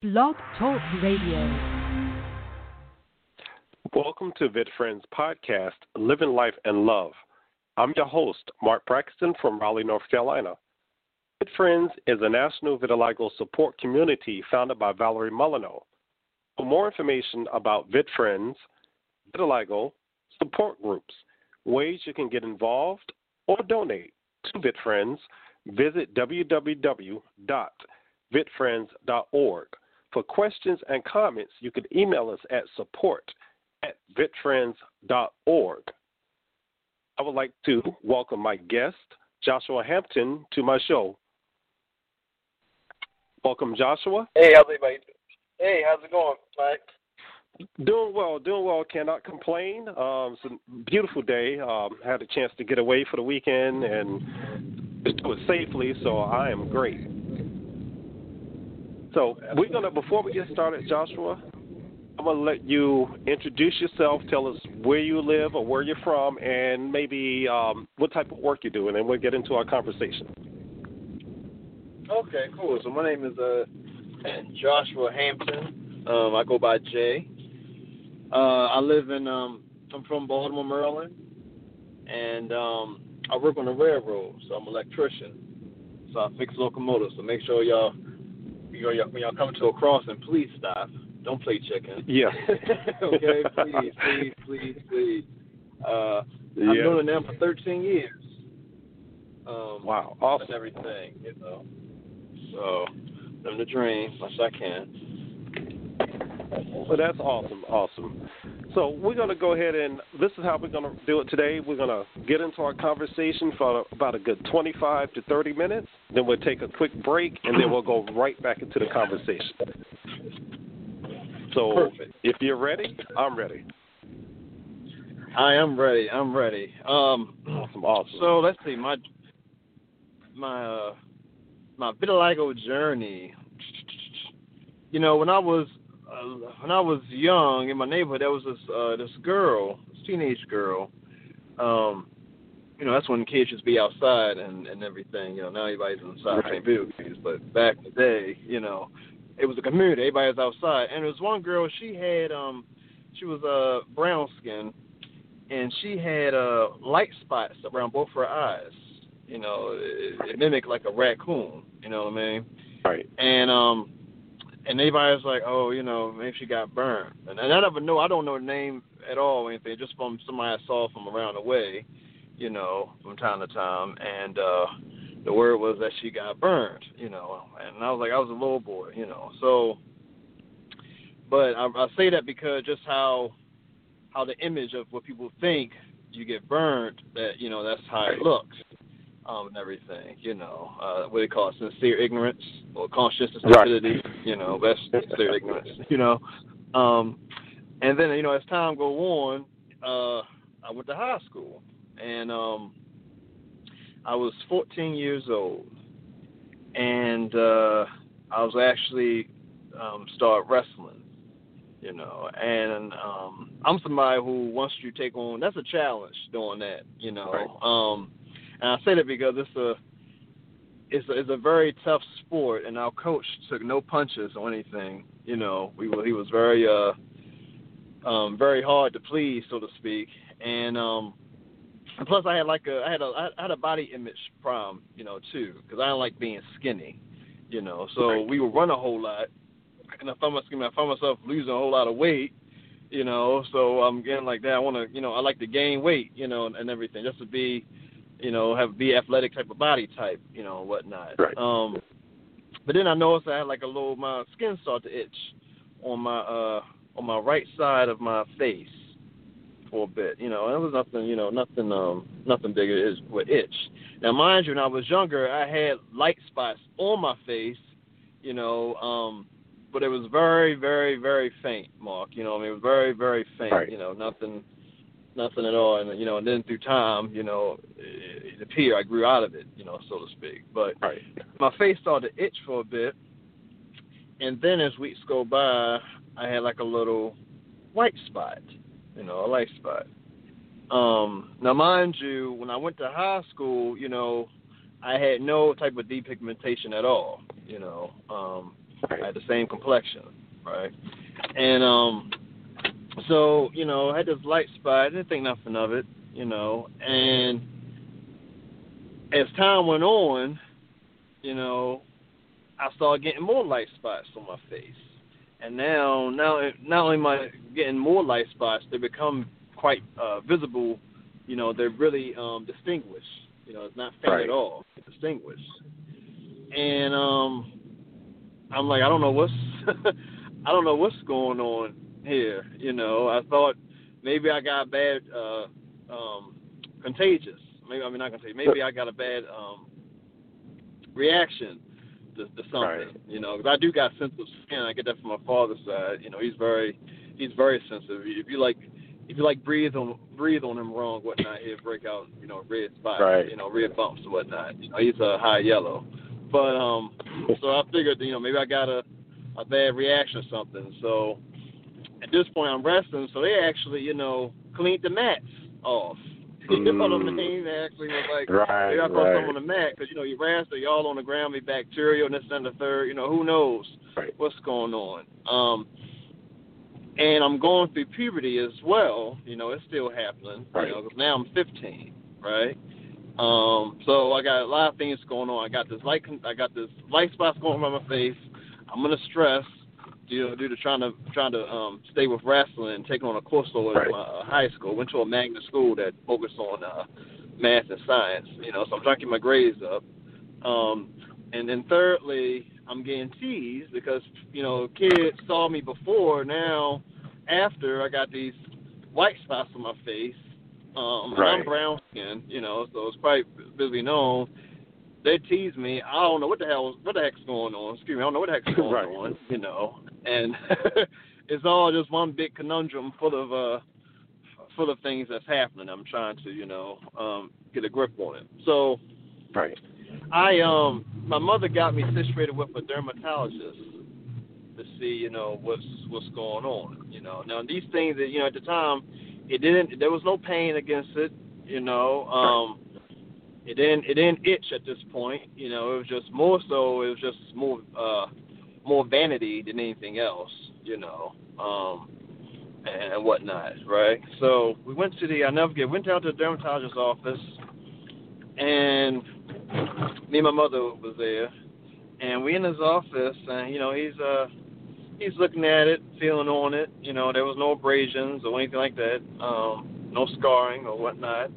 Blog Talk Radio. Welcome to VitFriends podcast, Living Life and Love. I'm your host, Mark Braxton from Raleigh, North Carolina. VitFriends is a national vitiligo support community founded by Valerie Molyneux. For more information about VitFriends, vitiligo, support groups, ways you can get involved or donate to VitFriends, visit www.vitfriends.org. For questions and comments, you can email us at support at vitfriends.org. I would like to welcome my guest, Joshua Hampton, to my show. Welcome, Joshua. Hey, how's everybody? Hey, how's it going, Mike? Doing well, doing well. Cannot complain. Um, it's a beautiful day. Um, had a chance to get away for the weekend and just do it safely, so I am great. So we're gonna before we get started, Joshua, I'm gonna let you introduce yourself. Tell us where you live or where you're from, and maybe um, what type of work you're doing, and we'll get into our conversation. Okay, cool. So my name is uh, Joshua Hampton. Um, I go by Jay. Uh, I live in um, I'm from Baltimore, Maryland, and um, I work on the railroad. So I'm an electrician. So I fix locomotives. So make sure y'all, you know, when y'all come to a crossing, please stop. Don't play chicken. Yeah. okay, please, please, please, please. Uh, Yeah. I've known them for 13 years. Um, Wow, and awesome. everything, you know. So, living the dream, much I can. Well, that's awesome, awesome. So we're going to go ahead and this is how we're going to do it today. We're going to get into our conversation for about a good 25 to 30 minutes. Then we'll take a quick break, and then we'll go right back into the conversation. So Perfect. if you're ready, I'm ready. I am ready. I'm ready. Um, Awesome, awesome. so let's see my my uh, my vitiligo journey. You know, when I was uh, when I was young in my neighborhood, there was this uh, this girl, this teenage girl. Um, you know, that's when kids just be outside and and everything. You know, now everybody's inside Right. playing video games, but back in the day, you know, it was a community. Everybody was outside, and there was one girl. She had um, she was uh brown skin, and she had uh light spots around both her eyes. You know, it, it mimicked like a raccoon. You know what I mean? right. And um, and everybody like, oh, you know, maybe she got burned. And, and I never know. I don't know her name at all or anything. Just from somebody I saw from around the way. You know, from time to time, and uh the word was that she got burned. You know, and I was like, I was a little boy. You know, so. But I, I say that because just how how the image of what people think you get burned that you know that's how it looks um and everything you know uh what they call it sincere ignorance or conscious stupidity you know that's sincere ignorance you know. Um and then you know as time go on uh I went to high school and um I was 14 years old and uh I was actually um start wrestling you know and um i'm somebody who wants to take on that's a challenge doing that you know. Right. um and i say that because it's a it's a, it's a very tough sport and our coach took no punches or anything you know we were he was very uh um very hard to please so to speak and um and plus i had like a i had a i had a body image problem you know too because i don't like being skinny you know so Right. we would run a whole lot and I found myself, I found myself losing a whole lot of weight, you know. So I'm getting like that. I want to, you know, I like to gain weight, you know, and, and everything, just to be, you know, have be athletic type of body type, you know, and whatnot. Right. Um, but then I noticed I had like a little, my skin started to itch on my uh on my right side of my face for a bit, you know. And it was nothing, you know, nothing, um, nothing bigger is with itch. Now, mind you, when I was younger, I had light spots on my face, you know, um but it was very, very, very faint, Mark. You know, I mean, it was very, very faint. Right. You know, nothing, nothing at all. And you know, and then through time, you know, it, it appeared I grew out of it, you know, so to speak. But Right. my face started to itch for a bit, and then as weeks go by, I had like a little white spot, you know, a light spot. Um, now, mind you, when I went to high school, you know, I had no type of depigmentation at all, you know. Um, Right. I had the same complexion, right? And um, so you know, I had this light spot. I didn't think nothing of it, you know. And as time went on, you know, I started getting more light spots on my face. And now, now, not only am I getting more light spots, they become quite uh, visible. You know, they're really um, distinguished. You know, it's not faint Right. at all. It's distinguished. And um, I'm like, I don't know what's, I don't know what's going on here. You know, I thought maybe I got bad, uh, um, contagious. Maybe I mean not contagious. Maybe I got a bad um, reaction to, to something. Right. You know, because I do got sensitive skin. I get that from my father's side. You know, he's very, he's very sensitive. If you like, if you like breathe on breathe on him wrong, whatnot, he'll break out. You know, red spots. Right. You know, red bumps and whatnot. You know, he's a high yellow. But um, so I figured, you know, maybe I got a a bad reaction or something. So at this point, I'm wrestling. So they actually, you know, cleaned the mats off. You know what I Mm. mean? They actually was like, Right, I put right. something on the mat because you know you wrestle, you all on the ground, be bacterial and this and the third. You know, who knows Right. what's going on? Um, and I'm going through puberty as well. You know, it's still happening. Right. You know, 'cause now I'm 15, right? Um, so I got a lot of things going on. I got this light, I got this light spots going on my face. I'm gonna stress, you know, due to trying to trying to um, stay with wrestling and taking on a course load Right. my uh, high school. Went to a magnet school that focused on uh, math and science. You know, so I'm trying to keep my grades up. Um, and then thirdly, I'm getting teased because you know kids saw me before. Now, after I got these white spots on my face, um, and I'm brown skinned, you know, so it's quite visibly known. They tease me. I don't know what the hell what the heck's going on. Excuse me, I don't know what the heck's going Right. on. You know, and it's all just one big conundrum full of uh full of things that's happening. I'm trying to you know um, get a grip on it. So Right. I um my mother got me situated with a dermatologist to see, you know, what's what's going on. You know. Now these things that, you know, at the time it didn't there was no pain against it, you know. Um it didn't it didn't itch at this point, you know, it was just more so it was just more uh more vanity than anything else, you know. Um and, whatnot, right? So we went to the I never forget, went down to the dermatologist's office and me and my mother was there, and we in his office, and you know he's uh he's looking at it, feeling on it. You know there was no abrasions or anything like that, um, no scarring or whatnot,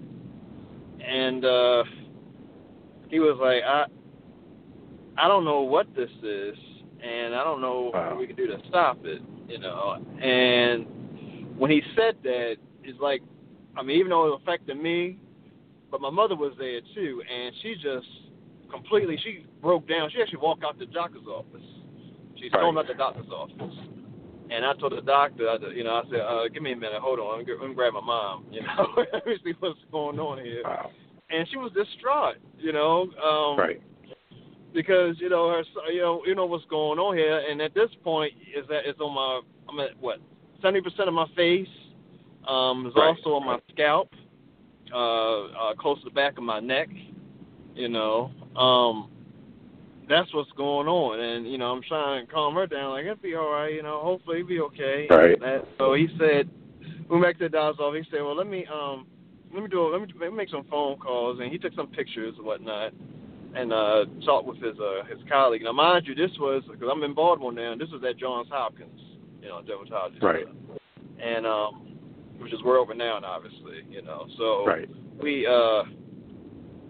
and uh he was like, I I don't know what this is, and I don't know Wow. what we can do to stop it. You know, and when he said that, it's like, I mean, even though it affected me, but my mother was there too, and she just completely she broke down. She actually walked out the doctor's office. She stormed Right. out the doctor's office, and I told the doctor, I, you know, I said, uh, "Give me a minute, hold on, let me, get- let me grab my mom, you know, let me see what's going on here." Wow. And she was distraught, you know, um, Right. because you know her, you know, you know what's going on here, and at this point, is that it's on my, I'm at what, seventy percent of my face. Um, it's Right, also on my scalp, uh, uh, close to the back of my neck. You know, um, that's what's going on, and you know, I'm trying to calm her down. Like it'll be all right. You know, hopefully it'll be okay. Right. That, so he said, we went back to the doctor's office. He said, well, let me um, let me do, let me, let me make some phone calls, and he took some pictures and whatnot and uh talked with his uh his colleague. Now, mind you, this was because I'm in Baltimore now. And this was at Johns Hopkins, you know, dermatology. Right. And um, which is world renowned, obviously, you know. So Right. we uh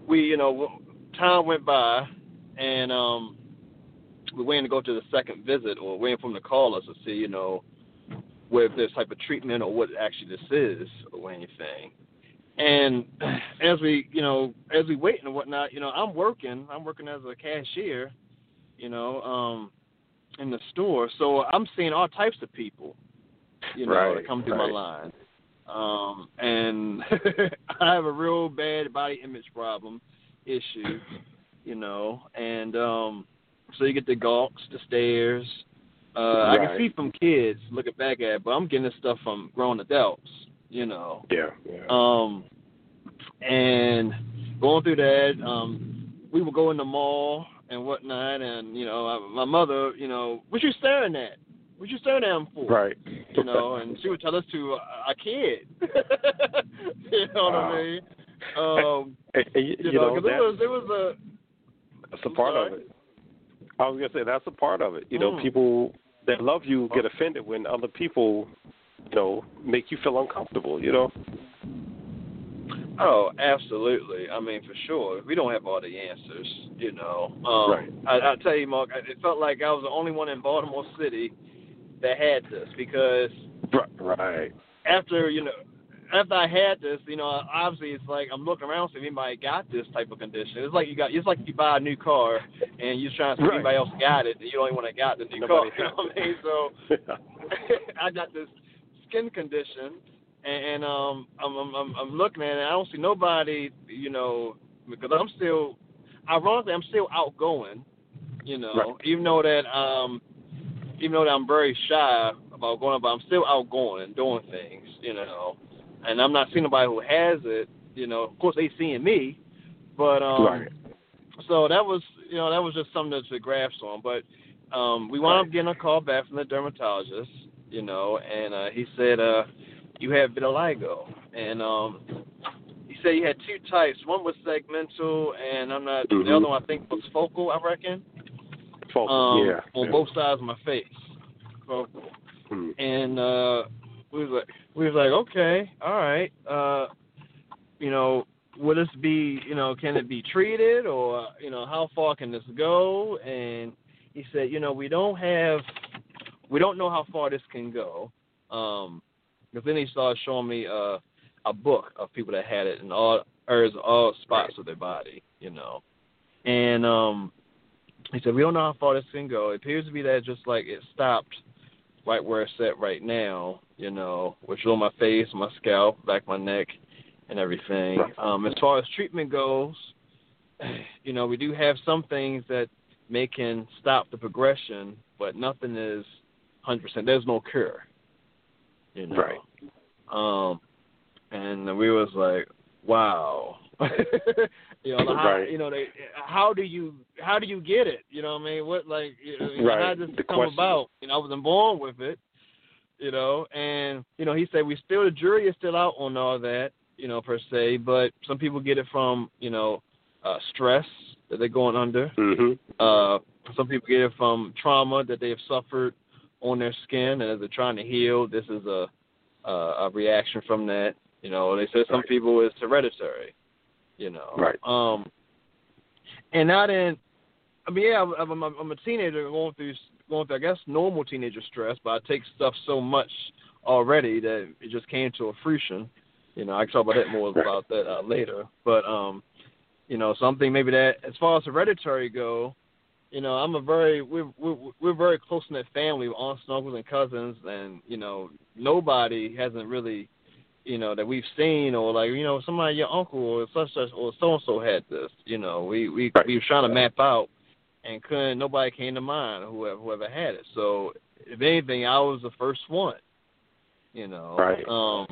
we you know time went by and um we waiting to go to the second visit or waiting for them to call us to see you know whether this type of treatment or what actually this is or anything. And as we, you know, as we wait and whatnot, you know, I'm working. I'm working as a cashier, you know, um, in the store. So I'm seeing all types of people, you know, Right, that come through right. my line. Um, and I have a real bad body image problem issue, you know, and um, so you get the gawks, the stares. Uh, I can see from kids looking back at it, but I'm getting this stuff from grown adults, you know. Yeah. Yeah. Um, and going through that, um, we would go in the mall and whatnot, and you know, my mother, you know, what you staring at? What you staring at him for? Right. You know, and she would tell us to uh, a kid. you know wow. what I mean? Um, and, and, you, you, know, know, because it was it was a that's a part of it. I was gonna say that's a part of it. You know, Mm. people that love you get offended when other people, you know, make you feel uncomfortable. You know. Oh, absolutely. I mean, for sure. We don't have all the answers, you know. Um, Right. I, I tell you, Mark, it felt like I was the only one in Baltimore City that had this because Right. after you know, after I had this, you know, obviously it's like I'm looking around see if anybody got this type of condition. It's like you got, it's like you buy a new car and you're trying to see if anybody else got it, and you don't even want to got the new Nobody car. You know what I mean? So I got this skin condition, and, and um, I'm, I'm I'm I'm looking at it. I don't see nobody, you know, because I'm still, ironically, I'm still outgoing, you know, Right. even though that um, even though that I'm very shy about going, but I'm still outgoing and doing things, you know, and I'm not seeing nobody who has it, you know. Of course, they seeing me, but um, right. so that was, you know, that was just something to, to grasp on. But um, we wound up getting a call back from the dermatologist, you know, and uh, he said, uh, "You have vitiligo," and um, he said you had two types. One was segmental, and I'm not. The Mhm. other one I think was focal. I reckon. Focal, Um, yeah. On yeah. both sides of my face. Focal Hmm. and uh we was like we was like okay all right uh you know will this be you know can it be treated or you know how far can this go and he said you know we don't have we don't know how far this can go. Um but then he started showing me uh a book of people that had it in all areas all spots of their body you know. And um he said we don't know how far this can go. It appears to be that just like it stopped right where it's at right now, you know, which is on my face, my scalp, back my neck, and everything. Um, as far as treatment goes, you know, we do have some things that may can stop the progression, but nothing is 100%. There's no cure, you know. Right. Um, and we was like, wow. you know, how, Right. you know, they, how do you how do you get it? You know what I mean? What like you know, Right. how does The come question. about? You know, I wasn't born with it. You know, and you know, he said we still the jury is still out on all that, you know, per se, but some people get it from, you know, uh stress that they're going under. Mm-hmm. Uh some people get it from trauma that they have suffered on their skin and as they're trying to heal, this is a a, a reaction from that. You know, they said some Right. people it's hereditary. You know, Right. Um, and now then, I mean, yeah, I'm, I'm, I'm a teenager going through going through, I guess, normal teenager stress, but I take stuff so much already that it just came to a fruition. You know, I can talk about that more about that uh, later. But um, you know, something maybe that as far as hereditary go, you know, I'm a very we're we're, we're very close knit family, with aunts, and uncles, and cousins, and you know, nobody hasn't really, you know, that we've seen or like you know somebody your uncle or such such or so and so had this. You know, we we Right. we were trying to map out, and couldn't nobody came to mind whoever whoever had it. So if anything, I was the first one. You know, Right. Um,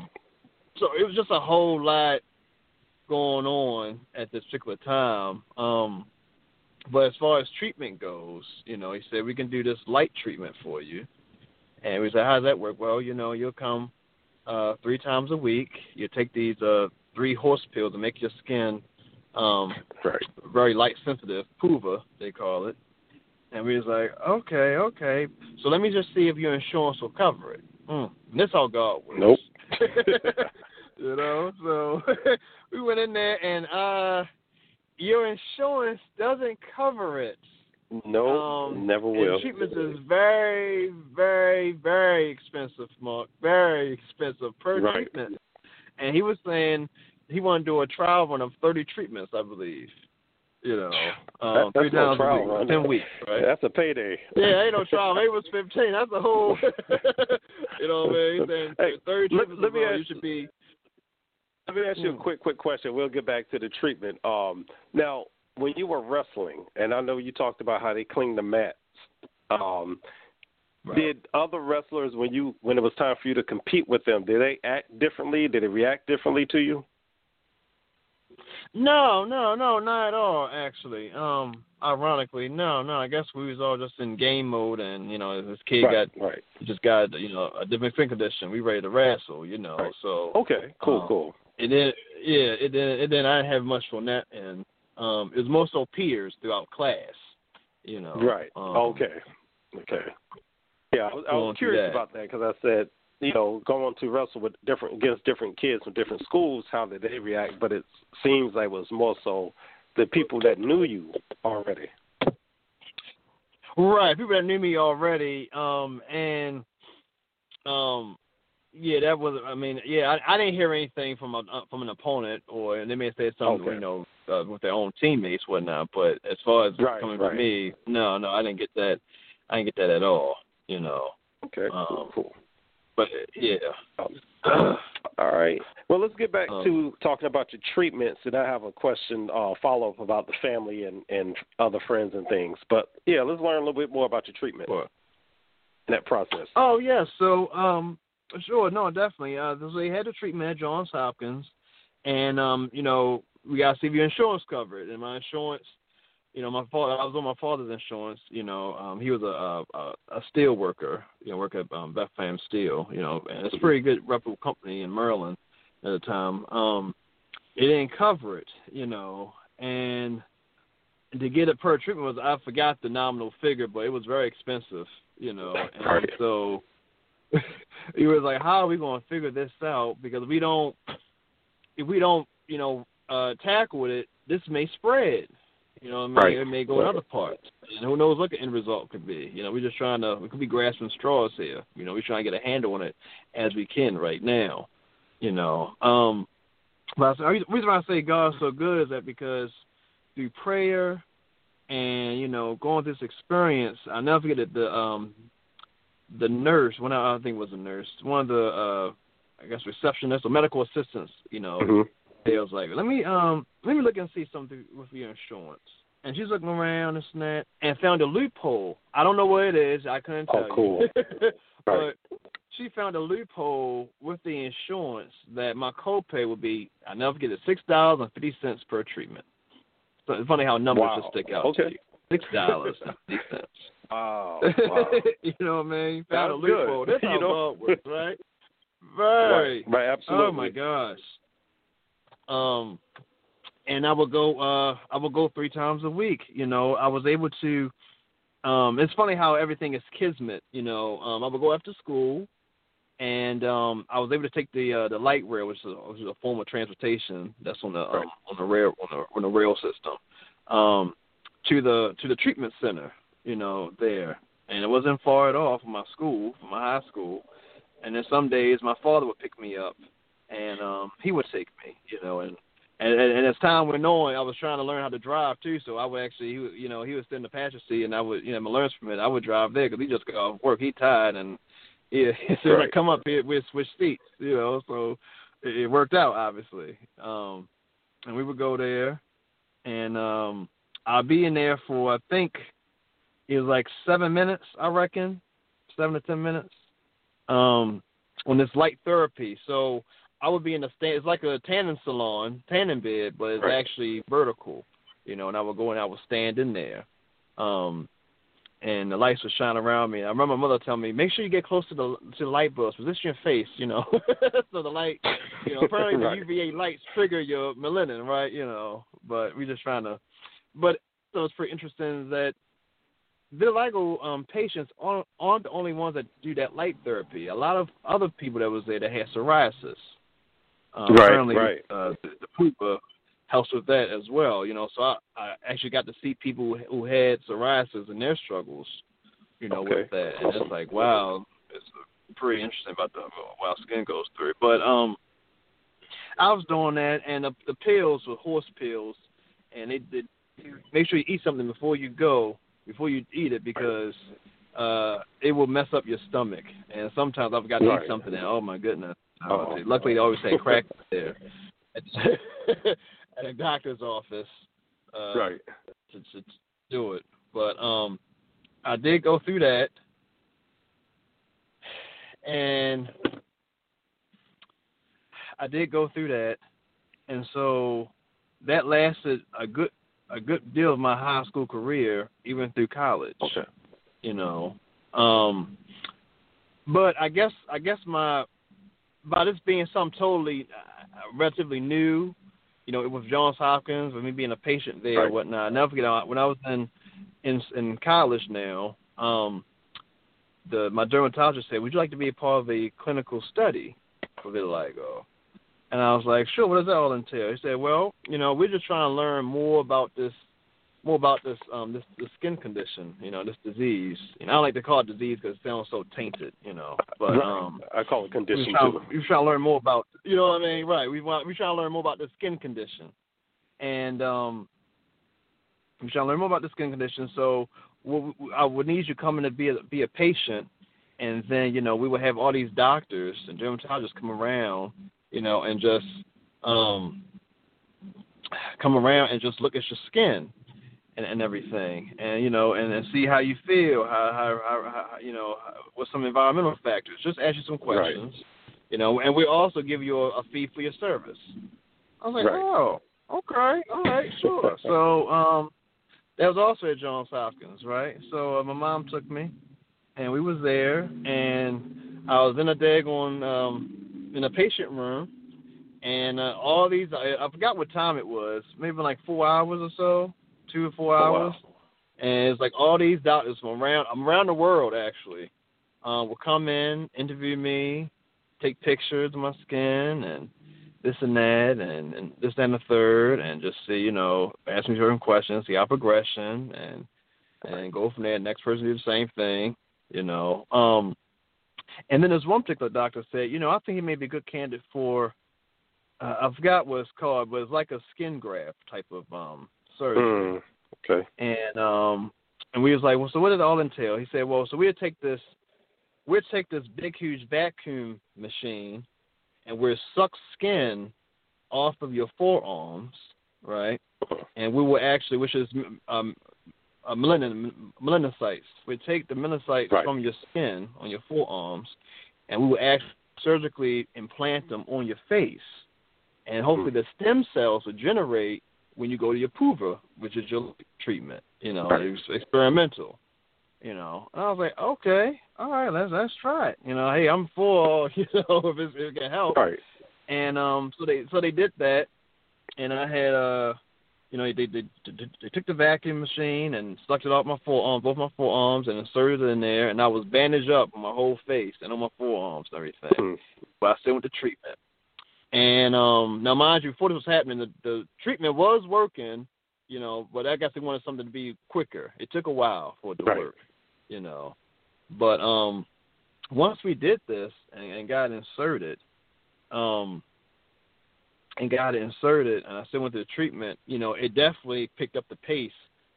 so it was just a whole lot going on at this particular time. Um, but as far as treatment goes, you know, he said we can do this light treatment for you. And we said, how does that work? Well, you know, you'll come uh, three times a week. You take these uh, three horse pills to make your skin um, Right. very light sensitive, PUVA they call it. And we was like, okay, okay. So let me just see if your insurance will cover it. Mm. And this how God works. Nope. you know, so we went in there and uh your insurance doesn't cover it. no, Um, never will. treatments is very, very, very expensive, Mark. Very expensive per Right. treatment. And he was saying he wanted to do a trial run of thirty treatments, I believe. You know, um, That- three no times trial a week, run. ten weeks, right? That's a payday. Yeah, ain't no trial. Maybe it was fifteen. That's a whole. you know what I mean? He's saying Hey, thirty let- treatments let me ask- you should be. Let me ask you a Hmm. quick, quick question. We'll get back to the treatment. Um, now, when you were wrestling, and I know you talked about how they clean the mats. Um, Did other wrestlers, when you when it was time for you to compete with them, did they act differently? Did they react differently to you? No, no, no, not at all. Actually, um, ironically, no, no. I guess we was all just in game mode, and you know, this kid right, got right. just got you know a different skin condition. We ready to wrestle, you know. Right. So Okay, cool, Um, cool. And then yeah, and then and then I didn't have much on that and Um, it was more so peers throughout class, you know. Right. Um, okay. Okay. Yeah, I was, I was curious that. about that because I said, you know, going to wrestle with different against different kids from different schools, how did they react? But it seems like it was more so the people that knew you already. Right, people that knew me already, um, and um, yeah, that was. I mean, yeah, I, I didn't hear anything from a uh, from an opponent, or they may have said something, Okay. you know, uh, with their own teammates, whatnot. But as far as Right, coming right. from me, no, no, I didn't get that. I didn't get that at all, you know. Okay, cool, Um, cool. But yeah, All right. Well, let's get back Um, to talking about your treatments, and I have a question, uh, follow up about the family and and other friends and things. But yeah, let's learn a little bit more about your treatment and that process. Oh yeah, so um sure, no, definitely. Uh so they had the treatment at Johns Hopkins and um, you know, we gotta see if your insurance covered. And my insurance you know, my father I was on my father's insurance, you know, um he was a a, a steel worker, you know, work at um Bethlehem Steel, you know, and it's a pretty good reputable company in Maryland at the time. Um it didn't cover it, you know, and to get it per treatment was I forgot the nominal figure, but it was very expensive, you know. And so he was like, How are we gonna figure this out? Because we don't if we don't, you know, uh tackle it, this may spread. You know what I mean? Right. It may go in other parts. And who knows what the end result could be. You know, we're just trying to we could be grasping straws here. You know, we're trying to get a handle on it as we can right now. You know. Um but the reason why I say God's so good is that because through prayer and you know going through this experience, I never forget that the um the nurse, one I don't think it was a nurse, one of the uh I guess receptionists or medical assistants, you know, Mhm. they was like, let me um let me look and see something with your insurance. And she's looking around and that and found a loophole. I don't know what it is. I couldn't tell. Oh, tell cool. you. Right. but she found a loophole with the insurance that my copay would be I never forget it six dollars and fifty cents per treatment. So it's funny how numbers Wow. just stick out Okay. to you. Six dollars and fifty cents. Wow. wow. you know what I mean? Found a loophole. That's how You know? Works, right? right. Right. Right. Absolutely. Oh my gosh. Um, and I would go. Uh, I would go three times a week. You know, I was able to. Um, it's funny how everything is kismet. You know, um, I would go after school, and um, I was able to take the uh, the light rail, which is, a, which is a form of transportation that's on the um, Right. on the rail on the on the rail system, um, to the to the treatment center. You know, there, and it wasn't far at all from my school, from my high school. And then some days my father would pick me up, and um, he would take me. You know, and and, and, as time went on, I was trying to learn how to drive too. So I would actually, he would, you know, he was in the passenger seat, and I would, you know, my from it. I would drive there because he just got off work. He tired, and yeah, so Right. I come up here, we'd switch seats, you know. So it, it worked out, obviously. Um, and we would go there, and um, I'll be in there for I think it was like seven minutes, I reckon, seven to ten minutes. Um, on this light therapy, so I would be in the stand. It's like a tanning salon, tanning bed, but it's Right. actually vertical, you know. And I would go and I would stand in there, um, and the lights would shine around me. I remember my mother telling me, "Make sure you get close to the to the light bulbs, position your face, you know, so the light, you know, apparently Right. the UVA lights trigger your melanin, right? You know, but we're just trying to, but so it's pretty interesting that vitiligo um, patients aren't, aren't the only ones that do that light therapy. A lot of other people that was there that had psoriasis. Um, Right, apparently, right. Uh, the, the PUVA helps with that as well. You know, so I, I actually got to see people who had psoriasis and their struggles. You know, Okay, with that, and awesome. it's like, wow, it's pretty interesting about the how skin goes through. But um, I was doing that, and the, the pills were horse pills, and they did make sure you eat something before you go, before you eat it, because uh, it will mess up your stomach. And sometimes I've got to Right. eat something, and oh my goodness. Uh-oh. Luckily, they always say crack there at, at a doctor's office uh, Right. to, to do it. But um, I did go through that, and I did go through that, and so that lasted a good a good deal of my high school career, even through college. Okay. You know, um, but I guess I guess my by this being something totally uh, relatively new, you know, it was Johns Hopkins with me being a patient there right. or whatnot. I never forget when I was in in in college now. Um, the my dermatologist said, "Would you like to be a part of a clinical study for vitiligo?" And I was like, "Sure. What does that all entail?" He said, "Well, you know, we're just trying to learn more about this, more about this um this this skin condition, you know, this disease. You know, I don't like to call it disease because it sounds so tainted, you know. But um, I call it condition we're trying, too. we're trying to learn more about, you know what I mean? Right. We want we're trying to learn more about the skin condition, and um, we're trying to learn more about the skin condition. So I would need you coming to be a, be a patient, and then you know we would have all these doctors and dermatologists come around, you know, and just um, come around and just look at your skin and, and everything, and you know, and, and see how you feel, how, how, how, how you know, what some environmental factors. Just ask you some questions, right. you know, and we also give you a, a fee for your service. I was like, right. oh, okay, all right, sure. so um, that was also at Johns Hopkins, right? So uh, my mom took me, and we was there, and I was in a daggone um, in a patient room, and uh, all these I, I forgot what time it was, maybe like four hours or so, two or four oh, hours, wow. and it's like all these doctors from around I'm around the world actually uh, will come in, interview me, take pictures of my skin, and this and that and, and this and the third and just see, you know, ask me certain questions, see our progression and and go from there. Next person do the same thing, you know. Um and then there's one particular doctor said, you know, I think he may be a good candidate for uh, I forgot what it's called, but it's like a skin graft type of um surgery. Mm, okay. And um and we was like, Well so what did it all entail? He said, Well, so we'll take this we'll take this big huge vacuum machine and we'll suck skin off of your forearms, right? And we will actually, which is um, uh, melanin, melanocytes. We take the melanocytes right. from your skin on your forearms, and we will actually surgically implant them on your face, and hopefully mm. the stem cells will generate when you go to your PUVA, which is your treatment. You know, right. it's experimental. You know, and I was like, okay, all right, let's let's try it. You know, hey, I'm full. You know, if, it's, if it can help. Right. And um, so they so they did that, and I had uh, you know, they they they, they took the vacuum machine and sucked it off my forearm, both my forearms, and inserted it in there, and I was bandaged up on my whole face and on my forearms and everything. Mm. But I still went to treatment. And um, now, mind you, before this was happening, the, the treatment was working, you know, but I guess they wanted something to be quicker. It took a while for it to right. work, you know. But um, once we did this and, and got inserted, um, and got it inserted, and I still went to the treatment, you know, it definitely picked up the pace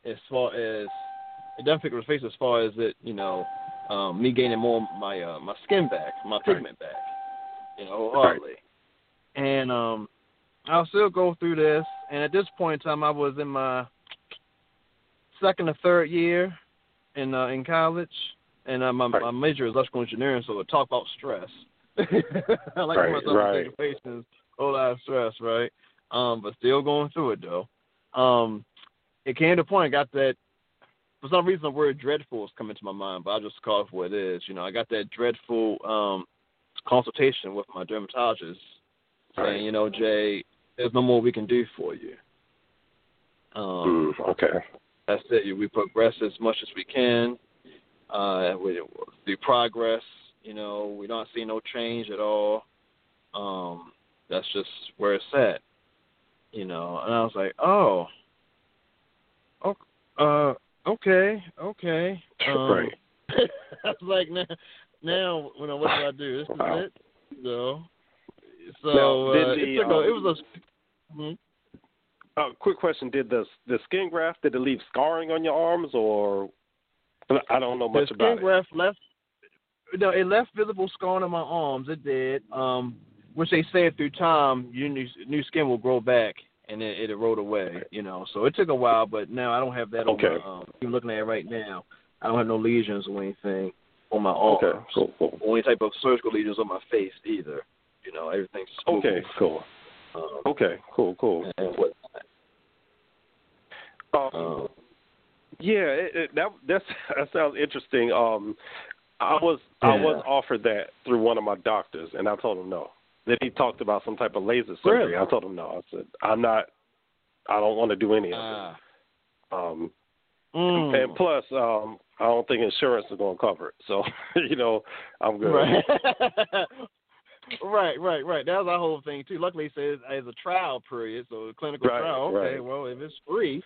as far as it definitely picked up the pace as far as it, you know, um, me gaining more my uh, my skin back, my pigment back, you know, hardly. Right. And um, I'll still go through this, and at this point in time, I was in my second or third year in uh, in college, and uh, my, right. my major is electrical engineering, so we talk about stress. I like right, myself right. a whole lot of stress, right? Um, but still going through it though. Um, it came to a point I got that for some reason the word dreadful is coming to my mind, but I'll just call it for what it is. You know, I got that dreadful um consultation with my dermatologist saying, right. you know, Jay, there's no more we can do for you. Um, mm, okay. That's it. We progress as much as we can. Uh, we do progress. You know, we don't see no change at all. Um, that's just where it's at. You know, and I was like, oh, oh, uh, okay, okay. Um, right. I was like, now, now, you know, what do I do? This is wow. it. So, so now, uh, the, it, took a, um, it was a. Hmm? Uh, quick question: Did the the skin graft did it leave scarring on your arms, or I don't know much the about skin graft left. No, it left visible scarring on my arms. It did. Um, which they said through time, your new, new skin will grow back and it, it erode away. You know, so it took a while, but now I don't have that. Okay. On my, um, you're looking at it right now. I don't have no lesions or anything on my arms. Okay, cool, cool. Or any type of surgical lesions on my face either. You know, everything's. Okay, cool. Um, Okay, cool, cool. and whatnot. Um, yeah, it, it, that that's, that sounds interesting. Um, I was yeah. I was offered that through one of my doctors, and I told him no. Then he talked about some type of laser surgery. Really? I told him no. I said I'm not. I don't want to do any of it. Uh, um, mm. and plus, um, I don't think insurance is going to cover it. So, you know, I'm good. Right. right, right, right. That was our whole thing too. Luckily, it says as a trial period, so a clinical right, trial. Okay, right. well, if it's free,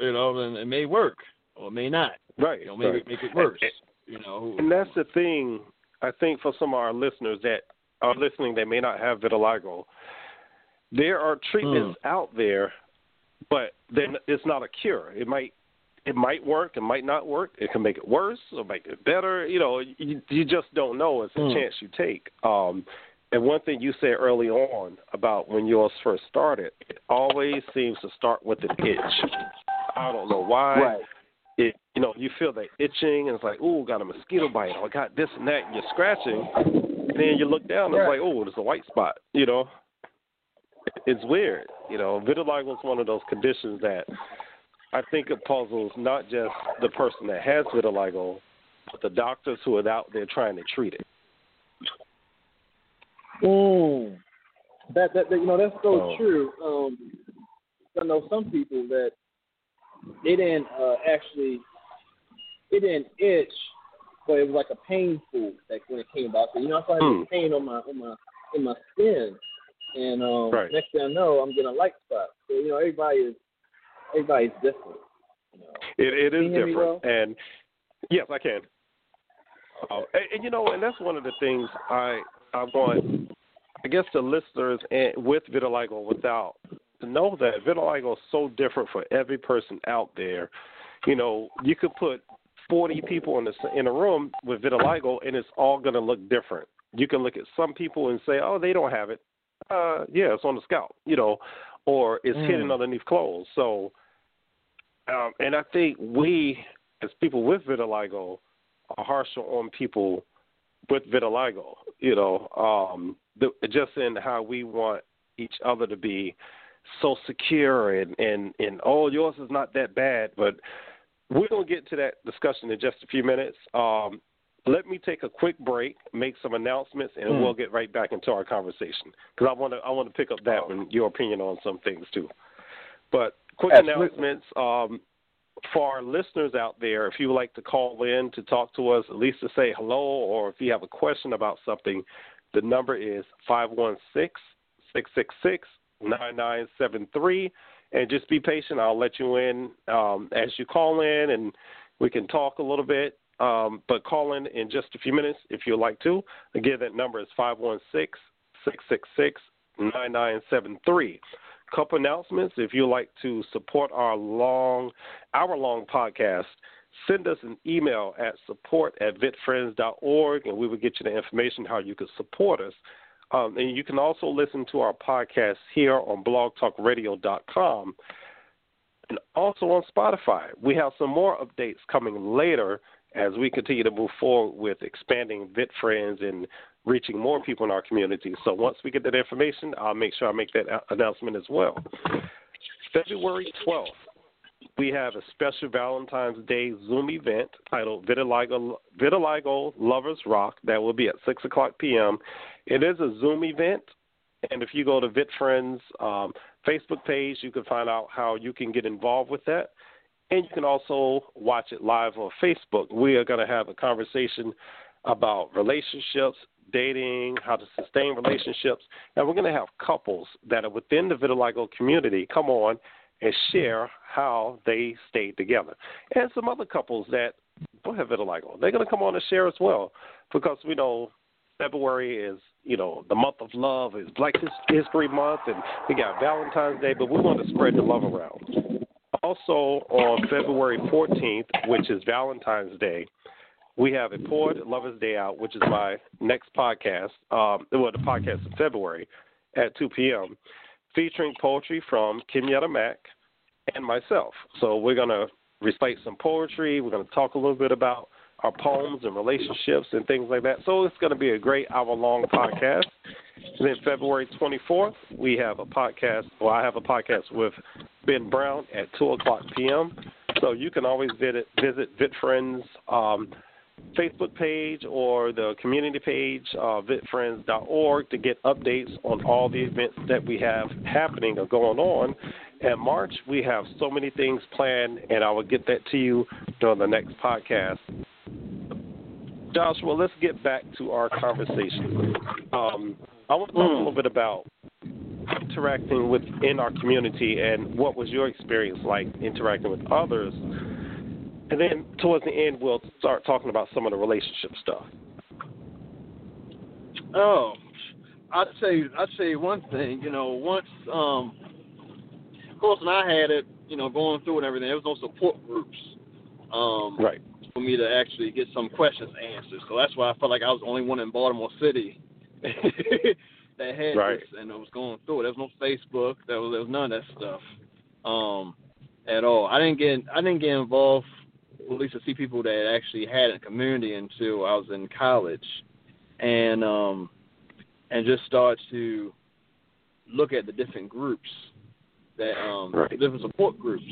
you know, then it may work or it may not. Right. You know, maybe right. make it worse. you know. And that's the thing. I think for some of our listeners that are listening, they may not have vitiligo. There are treatments mm. out there, but then it's not a cure. It might it might work, it might not work. It can make it worse or make it better. You know, you, you just don't know. It's a mm. chance you take. Um, and one thing you said early on about when yours first started, it always seems to start with an itch. I don't know why. Right. It you know you feel that itching and it's like ooh got a mosquito bite or I got this and that and you're scratching and then you look down and it's like oh there's a white spot you know it's weird you know vitiligo is one of those conditions that I think it puzzles not just the person that has vitiligo but the doctors who are out there trying to treat it. Mm. That, that, that you know that's so oh. true. Um, I know some people that they didn't uh, actually it didn't itch, but it was like a painful like when it came about. So you know, I started mm. pain on my on my in my skin, and um, right. next thing I know, I'm getting a light spot. So you know, everybody is everybody's different. You know. It it is different, well? and yes, I can. Uh, and, and you know, and that's one of the things I I want, I guess, the listeners and with vitiligo without to know that vitiligo is so different for every person out there. You know, you could put 40 people in the in a room with vitiligo, and it's all going to look different. You can look at some people and say, "Oh, they don't have it." Uh, yeah, it's on the scalp, you know, or it's mm. hidden underneath clothes. So, um, and I think we, as people with vitiligo, are harsher on people with vitiligo. You know, um, the, just in how we want each other to be so secure and and and oh yours is not that bad but we're going to get to that discussion in just a few minutes um, let me take a quick break make some announcements and mm. we'll get right back into our conversation because i want to i want to pick up that one your opinion on some things too but quick Absolutely. announcements um, for our listeners out there, if you would like to call in to talk to us, at least to say hello, or if you have a question about something, the number is 516 666 9973. And just be patient. I'll let you in um, as you call in, and we can talk a little bit. Um, but call in in just a few minutes if you'd like to. Again, that number is 516 666 9973 couple announcements. If you'd like to support our long, hour long podcast, send us an email at support at vitfriends.org and we will get you the information how you can support us. Um, and you can also listen to our podcast here on blogtalkradio.com and also on Spotify. We have some more updates coming later as we continue to move forward with expanding VitFriends and reaching more people in our community. So once we get that information, I'll make sure I make that announcement as well. February 12th, we have a special Valentine's Day Zoom event titled Vitiligo, Vitiligo Lovers Rock that will be at 6 o'clock p.m. It is a Zoom event, and if you go to VitFriends um, Facebook page, you can find out how you can get involved with that. And you can also watch it live on Facebook. We are going to have a conversation about relationships, dating, how to sustain relationships, and we're going to have couples that are within the vitiligo community come on and share how they stayed together. And some other couples that don't have vitiligo, they're going to come on and share as well because we know February is, you know, the month of love, is Black History Month, and we got Valentine's Day, but we want to spread the love around. Also, on February 14th, which is Valentine's Day, we have a Poet Lover's Day out, which is my next podcast, um, well, the podcast in February at 2 p.m., featuring poetry from Kenyatta Mack and myself. So we're going to recite some poetry. We're going to talk a little bit about our poems and relationships and things like that. So it's going to be a great hour long podcast. And then February 24th, we have a podcast, well, I have a podcast with Ben Brown at 2 o'clock p.m. So you can always visit, visit VitFriends um, Facebook page or the community page, uh, vitfriends.org, to get updates on all the events that we have happening or going on. In March, we have so many things planned, and I will get that to you during the next podcast. Joshua, let's get back to our conversation. Um, I want to talk a little bit about interacting within our community and what was your experience like interacting with others. And then towards the end, we'll start talking about some of the relationship stuff. Oh, I'd say I'd say one thing. You know, once um, of course, when I had it, you know, going through and everything, there was no support groups. Um, right. For me to actually get some questions answered, so that's why I felt like I was the only one in Baltimore City that had right. this and I was going through it. There was no Facebook. There was there was none of that stuff um, at all. I didn't get I didn't get involved at least to see people that actually had a community until I was in college, and um, and just start to look at the different groups that um right. different support groups,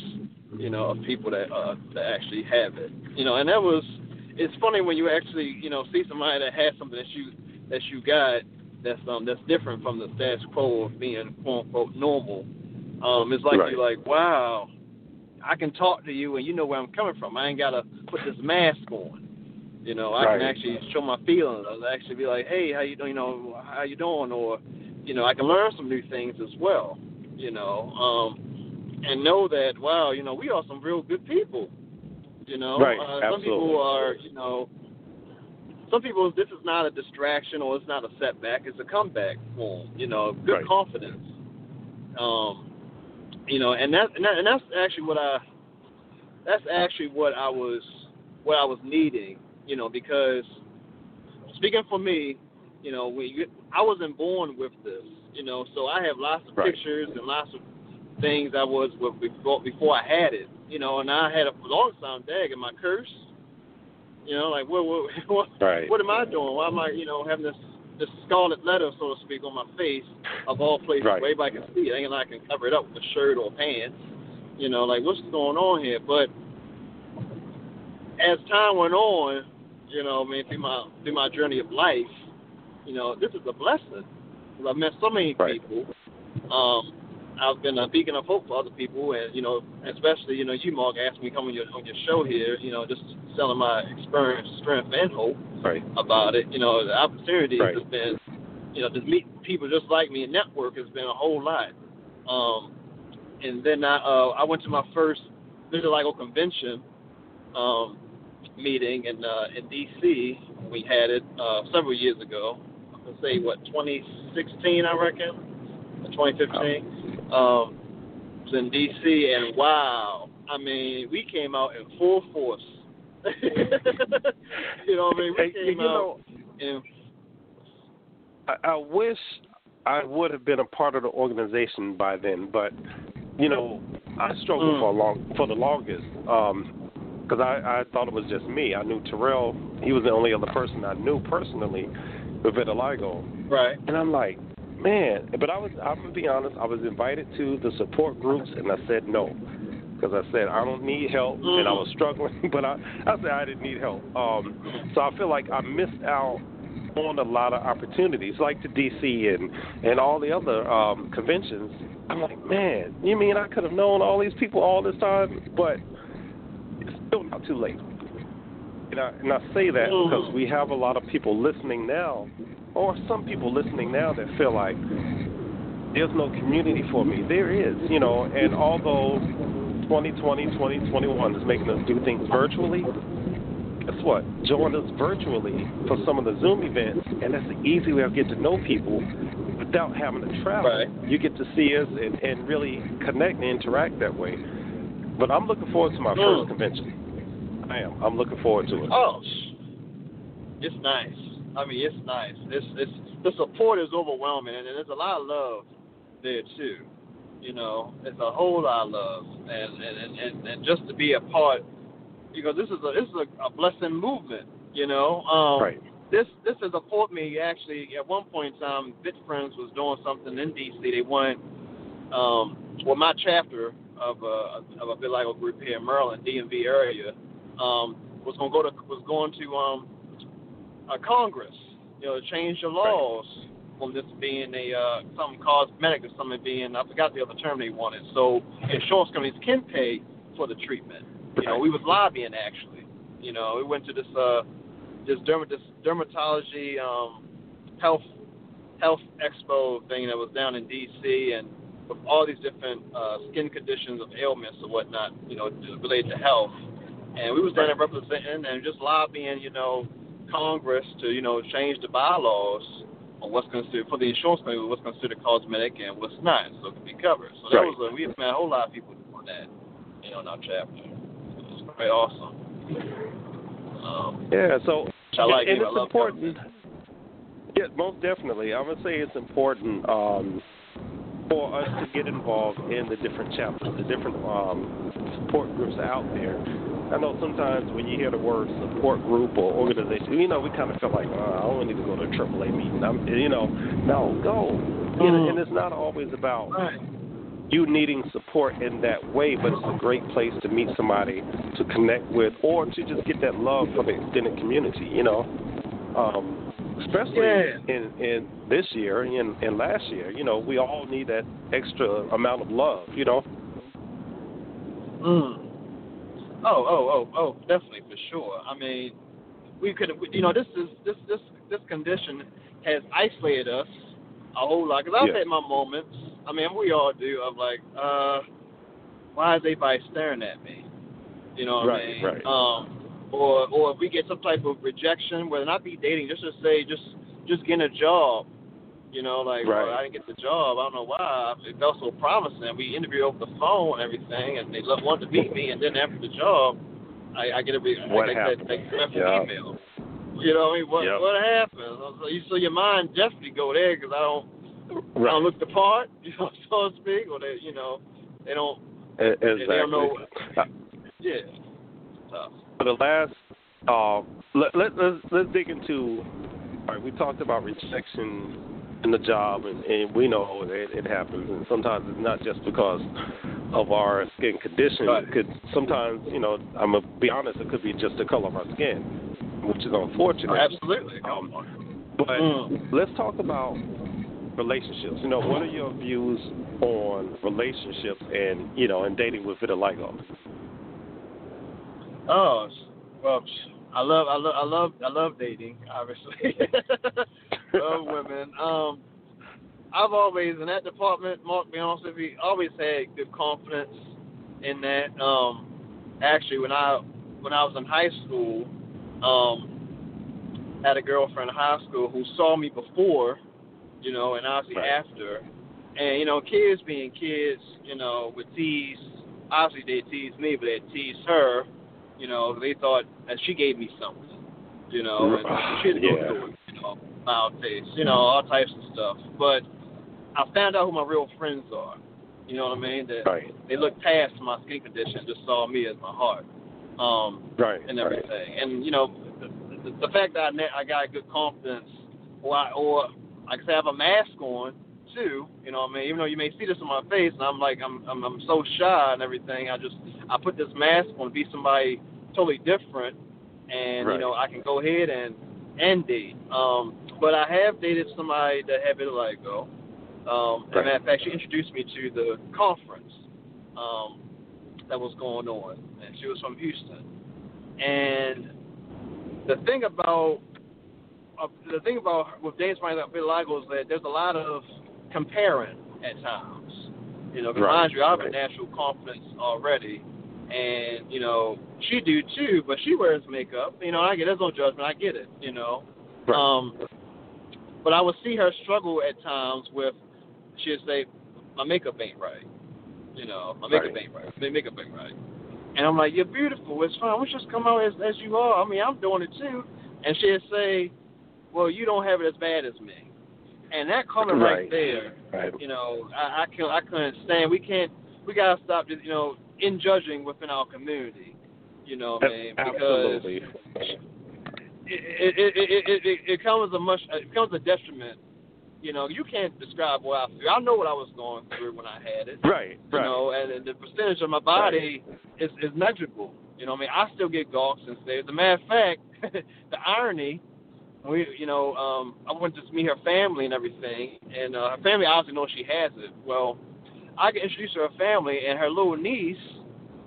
you know, of people that uh that actually have it. You know, and that was it's funny when you actually, you know, see somebody that has something that you that you got that's um that's different from the status quo of being quote unquote normal. Um it's like right. you're like, Wow, I can talk to you and you know where I'm coming from. I ain't gotta put this mask on. You know, I right. can actually show my feelings. I'll actually be like, Hey, how you doing you know, how you doing or you know, I can learn some new things as well you know, um, and know that wow, you know, we are some real good people. You know, right? Uh, some people are, you know, some people this is not a distraction or it's not a setback; it's a comeback for them. You know, good right. confidence. Um, you know, and that, and that and that's actually what I that's actually what I was what I was needing. You know, because speaking for me, you know, we I wasn't born with this you know. So I have lots of right. pictures and lots of things I was with before before I had it, you know. And I had a long time dag in my curse, you know, like what what what, right. what am I doing? Why am I you know having this this scarlet letter, so to speak, on my face of all places right. where everybody can see it, ain't like I can cover it up with a shirt or pants, you know, like what's going on here? But as time went on, you know, I mean, through my through my journey of life, you know, this is a blessing I've met so many right. people. Um, I've been a beacon of hope for other people, and you know, especially you know, you Mark asked me to come on your on your show here. You know, just selling my experience, strength, and hope right. about it. You know, the opportunity right. has been, you know, to meet people just like me and network has been a whole lot. Um, and then I uh, I went to my first vitiligo convention um, meeting in uh, in D.C. We had it uh, several years ago. I can say what 2016, I reckon, 2015. Um, was in D.C. and wow, I mean, we came out in full force. you know what I mean? We came you out know, in. I, I wish I would have been a part of the organization by then, but you know, I struggled Mm. for a long for the longest because I, I thought it was just me. I knew Terrell; he was the only other person I knew personally with vitiligo. Right. And I'm like, man. But I was, I'm gonna be honest. I was invited to the support groups, and I said no because I said I don't need help, Mm. and I was struggling. But I, I said I didn't need help. Um, so I feel like I missed out on a lot of opportunities, like the DC and and all the other um, conventions. I'm like, man, you mean I could have known all these people all this time? But it's still not too late. And I, and I say that Mm. because we have a lot of people listening now, or some people listening now that feel like there's no community for me. There is, you know, and although 2020, 2021 is making us do things virtually, guess what? Join us virtually for some of the Zoom events, and that's the easy way of getting to know people without having to travel. Right. You get to see us and, and really connect and interact that way. But I'm looking forward to my Mm. first convention. I am. I'm looking forward to it. Oh, it's nice. I mean, it's nice. It's it's the support is overwhelming, and there's a lot of love there too. You know, it's a whole lot of love, and and and, and just to be a part, because this is a this is a, a blessing movement. You know, um, Right. this this has afforded me actually at one point in time Bit Friends was doing something in DC. They wanted um well my chapter of a of a vitiligo group here in Maryland, DMV area, um, was going to go to was going to um, a Congress, you know, to change the laws from this being a uh, something cosmetic to something being I forgot the other term they wanted. So insurance companies can pay for the treatment. You know, we was lobbying actually. You know, we went to this uh, this, derm- this dermatology um, health health expo thing that was down in D.C. and with all these different uh, skin conditions of ailments or whatnot, you know, related to health. And we was down there representing and just lobbying, you know, Congress to, you know, change the bylaws on what's considered for the insurance company, what's considered cosmetic and what's not, so it can be covered. So that Right. was a, we met a whole lot of people doing that, you know, in our chapter. It was awesome. Um, Yeah, so I like and it's love important. Yeah, most definitely. I would say it's important um, for us to get involved in the different chapters, the different um, support groups out there. I know sometimes when you hear the word support group or organization, you know, we kind of feel like, oh, I don't need to go to a AAA meeting. I'm, you know, no, go. You know, and it's not always about you needing support in that way, but it's a great place to meet somebody to connect with or to just get that love from the extended community, you know. Um, especially Yeah. in, in this year and, and last year, you know, we all need that extra amount of love, you know. Mm. Oh, oh, oh, oh, definitely for sure. I mean, we could, you know, this is this this this condition has isolated us a whole lot. Because I've Yeah. had my moments. I mean, we all do. Of like, uh, why is everybody staring at me? You know what Right, I mean? right. Um, or or if we get some type of rejection, whether not be dating, just to say, just just getting a job. You know, like Right. well, I didn't get the job. I don't know why. It felt so promising. We interviewed over the phone and everything, and they wanted to meet me. And then after the job, I, I get a re- What I get happened? that, that Yeah. email. You know, what I mean, what Yep. what happened? So, you, so your mind definitely go there because I don't I Right. don't look the part, you know, so to speak, or they, you know, they don't. E- They don't know. Exactly. Uh, Yeah. For the last, uh, let, let, let's, let's dig into. All right, we talked about rejection in the job, and, and we know it, it happens, and sometimes it's not just because of our skin condition. It could sometimes, you know, I'm gonna be honest, it could be just the color of our skin, which is unfortunate. Absolutely. Um, but Mm. let's talk about relationships. You know, what are your views on relationships and you know, and dating with vitiligo? Oh, well, I love, I love, I love, I love dating. Obviously, love women. Um, I've always in that department, Mark. Be honest with you, always had good confidence in that. Um, actually, when I when I was in high school, um, had a girlfriend in high school who saw me before, you know, and obviously Right. after. And you know, kids being kids, you know, would tease. Obviously, they tease me, but they tease her. You know, they thought that she gave me something. You know, and she had to go Yeah. through it. You know, mild taste. You know, all types of stuff. But I found out who my real friends are. You know what I mean? That Right. they looked past my skin condition, and just saw me as my heart. Um, Right. and right. everything. And you know, the, the, the fact that I, ne- I got good confidence, or I, or like I say, I have a mask on too. You know, what I mean, even though you may see this on my face, and I'm like, I'm, I'm, I'm so shy and everything. I just, I put this mask on to be somebody totally different, and Right. you know, I can go ahead and and date. Um, but I have dated somebody that had vitiligo. Um, as a Right. matter of fact, she introduced me to the conference um, that was going on, and she was from Houston. And the thing about uh, the thing about with somebody like vitiligo is that there's a lot of comparing at times. You know, 'cause Right, mind you, I have a natural confidence already, and you know she do too, but she wears makeup. You know, I get there's no judgment. I get it. You know, Right. um, but I would see her struggle at times with she'd say, "My makeup ain't right." You know, my makeup Right. ain't right. My makeup ain't right. And I'm like, "You're beautiful. It's fine. We just come out as as you are. I mean, I'm doing it too." And she'd say, "Well, you don't have it as bad as me." And that comment right, Right. there, Right. you know, I, I can I couldn't stand. We can't. We gotta stop. Just, You know, in judging within our community. You know, what I mean, because Absolutely. it it, it, it, it, it comes a much it becomes a detriment, You know, you can't describe what I feel. I know what I was going through when I had it. Right, You right. know, and, and the percentage of my body is is negligible. You know, what I mean, I still get gawks and stuff. As a matter of fact, the irony, we, you know, um, I went to meet her family and everything, and uh, her family obviously knows she has it. Well, I get introduced to her family, and her little niece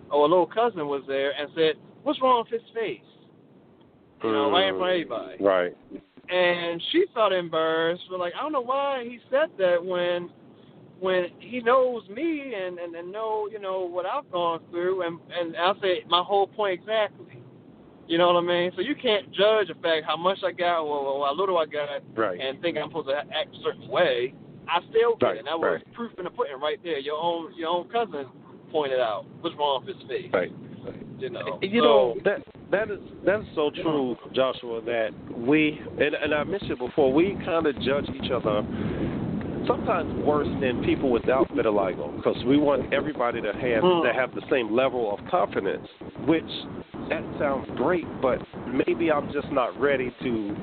or a little cousin was there and said, "What's wrong with his face?" You know, right in front of everybody. Right. And she felt embarrassed, but like I don't know why he said that when when he knows me and, and, and know, you know, what I've gone through and and I'll say my whole point exactly. You know what I mean? So you can't judge the fact how much I got or, or how little I got Right. and think I'm supposed to act a certain way. I still get Right, it. And that was right. proof in the pudding right there. Your own your own cousin pointed out what's wrong with his face. Right. You know. You so, know that that is that is so true, Joshua. That we and, and I mentioned before we kind of judge each other sometimes worse than people without vitiligo because we want everybody to have Mm. to have the same level of confidence. Which that sounds great, but maybe I'm just not ready to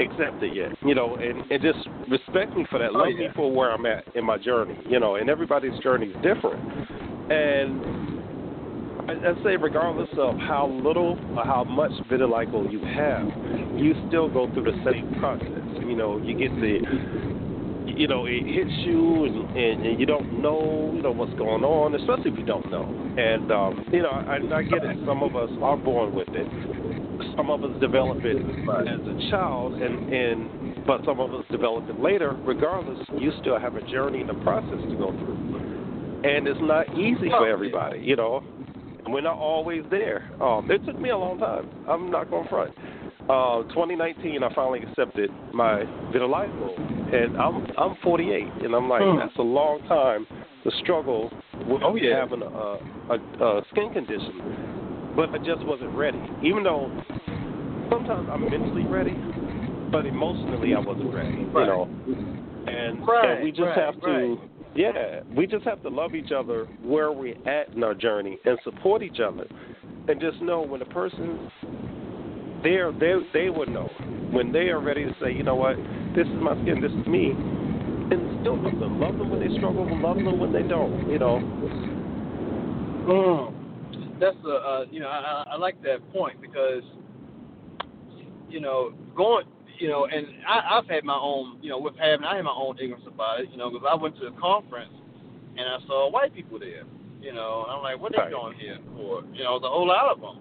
accept it yet. You know, and, and just respect me for that. Oh, Love yeah. me for where I'm at in my journey. You know, and everybody's journey is different. And I, I say, regardless of how little or how much vitiligo you have, you still go through the same process. You know, you get the, you know, it hits you, and, and, and you don't know, you know, what's going on, especially if you don't know. And um, you know, I, I get it. Some of us are born with it. Some of us develop it as a child, and and but some of us develop it later. Regardless, you still have a journey and a process to go through, and it's not easy for everybody. You know, And we're not always there. Um, it took me a long time. I'm not going to front. Uh, 2019, I finally accepted my vitiligo, and I'm I'm 48, and I'm like, Hmm. that's a long time to struggle with Oh, yeah. having a, a, a skin condition, but I just wasn't ready. Even though sometimes I'm mentally ready, but emotionally I wasn't ready. You know, and, Right, and we just right, have to. right. Yeah, we just have to love each other where we're at in our journey and support each other, and just know when a person they're they they would know when they are ready to say, you know what, this is my skin, this is me, and still love them, love them when they struggle, love them when they don't, you know. Mm. That's a uh, you know I, I like that point because you know going you know and I, I've had my own you know with having I had my own ignorance about it you know because I went to a conference and I saw white people there you know and I'm like what are they Right. doing here for you know there's a whole lot of them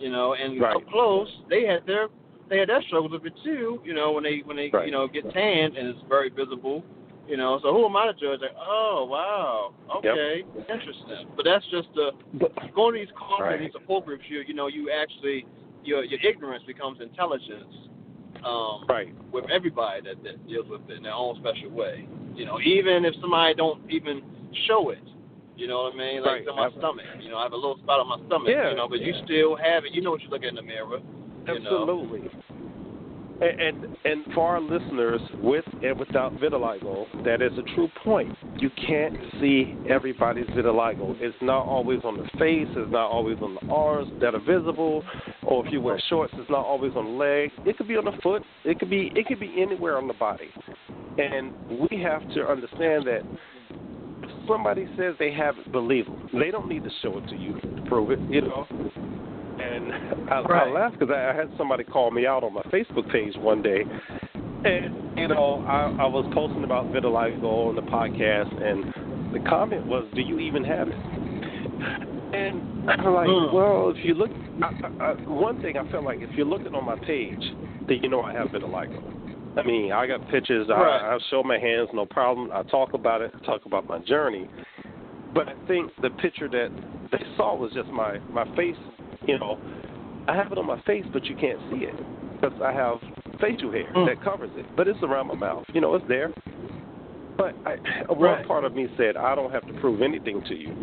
you know and Right. up close they had their they had their struggles with it too you know when they when they Right. you know get tanned and it's very visible you know so who am I to judge like oh wow Yep. okay interesting but that's just the going to these conferences, Right. these support groups, you you know, you actually your your ignorance becomes intelligence. Um, right, With everybody that, that deals with it in their own special way. You know, even if somebody don't even show it. You know what I mean? Like Right. on my Ab- stomach. You know, I have a little spot on my stomach. Yeah, You know, but you still have it. You know what you look in the mirror. You know. absolutely. And, and and for our listeners, with and without vitiligo, that is a true point. You can't see everybody's vitiligo. It's not always on the face. It's not always on the arms that are visible. Or if you wear shorts, it's not always on the legs. It could be on the foot. It could be it could be anywhere on the body. And we have to understand that somebody says they have it, believe them. They don't need to show it to you to prove it. You know. And I, I Right. laughed because I, I had somebody call me out on my Facebook page one day, and you know I, I was posting about vitiligo on the podcast, and the comment was, "Do you even have it?" And I'm like, Hmm. well, if you look, I, I, I, one thing I felt like if you're looking on my page, then you know I have vitiligo. I mean, I got pictures. Right. I, I show my hands, no problem. I talk about it. I Talk about my journey. But I think the picture that they saw was just my my face. You know, I have it on my face, but you can't see it because I have facial hair Mm. that covers it. But it's around my mouth. You know, it's there. But I, one Right. part of me said, I don't have to prove anything to you.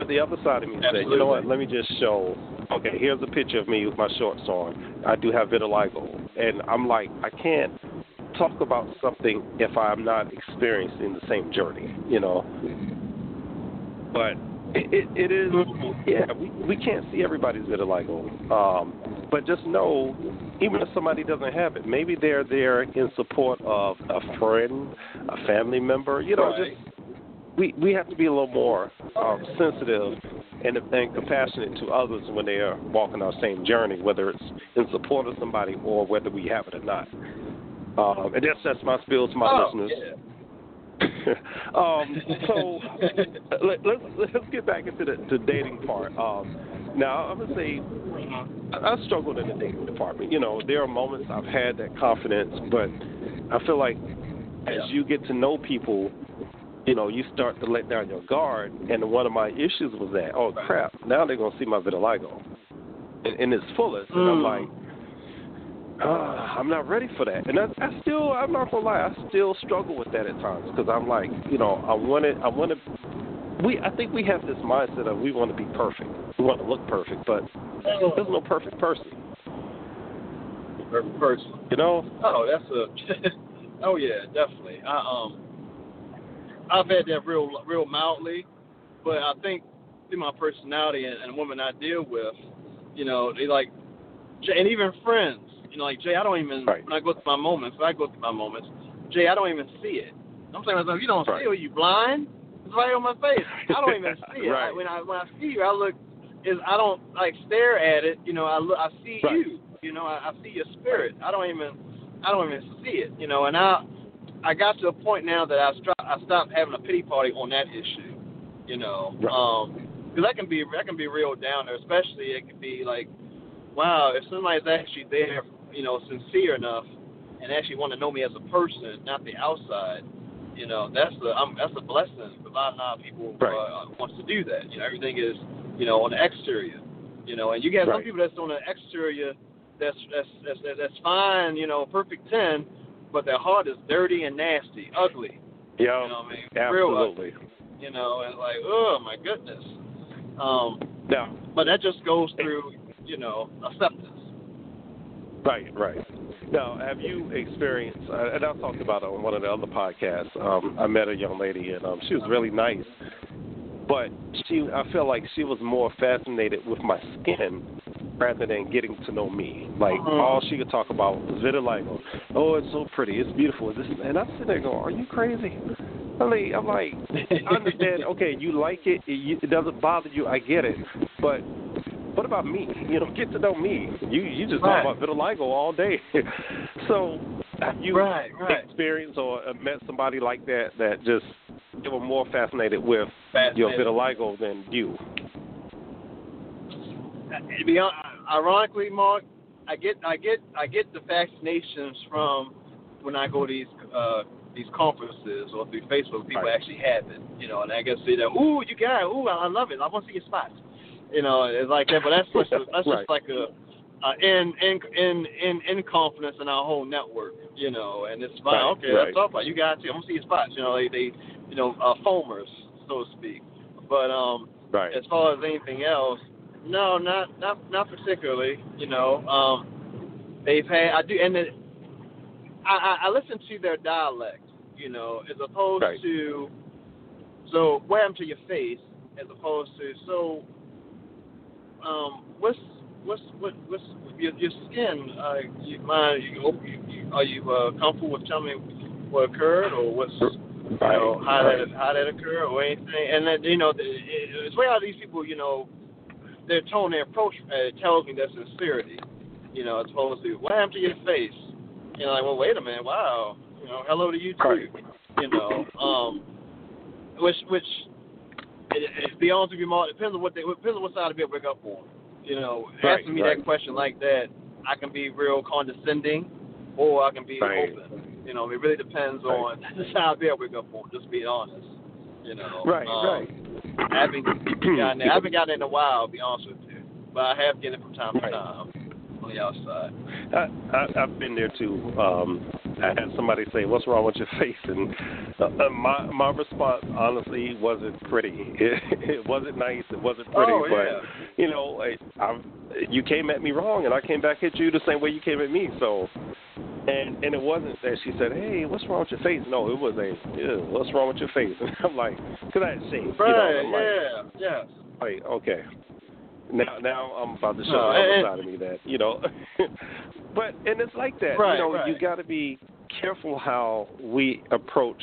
But the other side of me said, you know what? Let me just show. Okay, here's a picture of me with my shorts on. I do have vitiligo, and I'm like, I can't talk about something if I'm not experiencing the same journey. You know. But it, it, it is, yeah. We we can't see everybody's vitiligo. Um, but just know, even if somebody doesn't have it, maybe they're there in support of a friend, a family member. You know, Right. just we we have to be a little more um, sensitive and, and compassionate to others when they are walking our same journey, whether it's in support of somebody or whether we have it or not. Um, and that's that's my spiel to my oh, listeners. yeah. um, so let, let's let's get back into the, the dating part. Um, now I'm gonna say I, I struggled in the dating department. You know, there are moments I've had that confidence, but I feel like as you get to know people, you know, you start to let down your guard. And one of my issues was that, oh crap, now they're gonna see my vitiligo in, in its fullest, and I'm Mm. like. Uh, I'm not ready for that, and I, I still, I'm not gonna lie, I still struggle with that at times because I'm like, you know, I want it, I want to. We, I think we have this mindset of we want to be perfect, we want to look perfect, but there's no perfect person, Perfect person. you know. Oh, that's a. oh yeah, definitely. I um, I've had that real, real mildly, but I think through my personality and, and women I deal with, you know, they like, and even friends, you know, like Jay, I don't even Right. when I go through my moments, when I go through my moments, Jay, I don't even see it. I'm saying, myself, you don't Right. see it, are you blind? It's right on my face. I don't even see it. Right. I, when I when I see you, I look is I don't like stare at it. You know, I look, I see Right. you. You know, I, I see your spirit. I don't even I don't even see it. You know, and I I got to a point now that I stop I stopped having a pity party on that issue. You know, Right. um, because that can be that can be real down there. Especially it can be like, wow, if somebody's actually there, you know, sincere enough, and actually want to know me as a person, not the outside. You know, that's the I'm, that's a blessing. A lot, a lot of people Right. uh, wants to do that. You know, everything is you know on the exterior. You know, and you got some people that's on the exterior that's that's that's that's, that's fine. You know, perfect ten, but their heart is dirty and nasty, ugly. Yeah, You know I mean? Real ugly. absolutely. You know, and like, oh my goodness. Um, Now, but that just goes through, you know, acceptance. Right, right. Now, have you experienced? Uh, and I talked about it on one of the other podcasts. Um, I met a young lady, and um, she was really nice, but she, I felt like she was more fascinated with my skin rather than getting to know me. Like Mhm. all she could talk about was vitiligo. Oh, it's so pretty, it's beautiful. This, and I'm sitting there going, "Are you crazy?" I mean, I'm like, I understand. Okay, you like it, it, it doesn't bother you. I get it, but what about me? You know, get to know me. You you just Right. talk about vitiligo all day. so have you Right, right. experienced or uh, met somebody like that that just they were more fascinated with your Fascinated. vitiligo than you? To be hon- ironically, Mark, I get I get I get the fascinations from when I go to these uh, these conferences or through Facebook. People Right. actually have it, you know, and I get to see that. Ooh, you got it. Ooh, I I love it. I want to see your spots. You know, it's like that. But that's just a, that's Right. just like a uh, in in in in in confidence in our whole network. You know, and it's fine. Right, okay, right. talk about. it. You got to. I want to see your spots. You know, they they you know uh, foamers, so to speak. But um, Right. as far as anything else, no, not not not particularly. You know, um, they've had I do, and it, I, I I listen to their dialect. You know, as opposed Right. to so what happened to your face, as opposed to so um what's what's what what's your your skin? Uh, you mind? You, you, you are you uh, comfortable with telling me what occurred or what's you know, how that how that occurred or anything. And then you know, it, it's way how these people, you know, their tone, their approach uh, tells me their sincerity. You know, as opposed to what happened to your face. You know, like, well, wait a minute, wow. You know, hello to you too. You know, um, which which, it, it, to be honest with you, Mark, it depends on what they depends on what side of it wake up on. You know, Right, asking me right. that question like that, I can be real condescending, or I can be Right. open. You know, it really depends Right. on the side of it I wake up on. Just being honest. You know, Right, um, right. I haven't gotten there. I haven't gotten it in a while, to be honest with you, but I have gotten it from time to Right. time on the outside. I, I, I've been there too. Um, I had somebody say, "What's wrong with your face?" And uh, uh, my my response, honestly, wasn't pretty. It, it wasn't nice. It wasn't pretty. Oh, but yeah. you know, I, I, you came at me wrong, and I came back at you the same way you came at me. So, and and it wasn't that she said, "Hey, what's wrong with your face?" No, it was a, "Ew, "What's wrong with your face?" And I'm like, "Cause I had shaved." Right? You know, I'm like, yeah. Yes. like, okay. Now now I'm about to show No, the other side of me that you know, but and it's like that. Right, you know, right. you got to be careful how we approach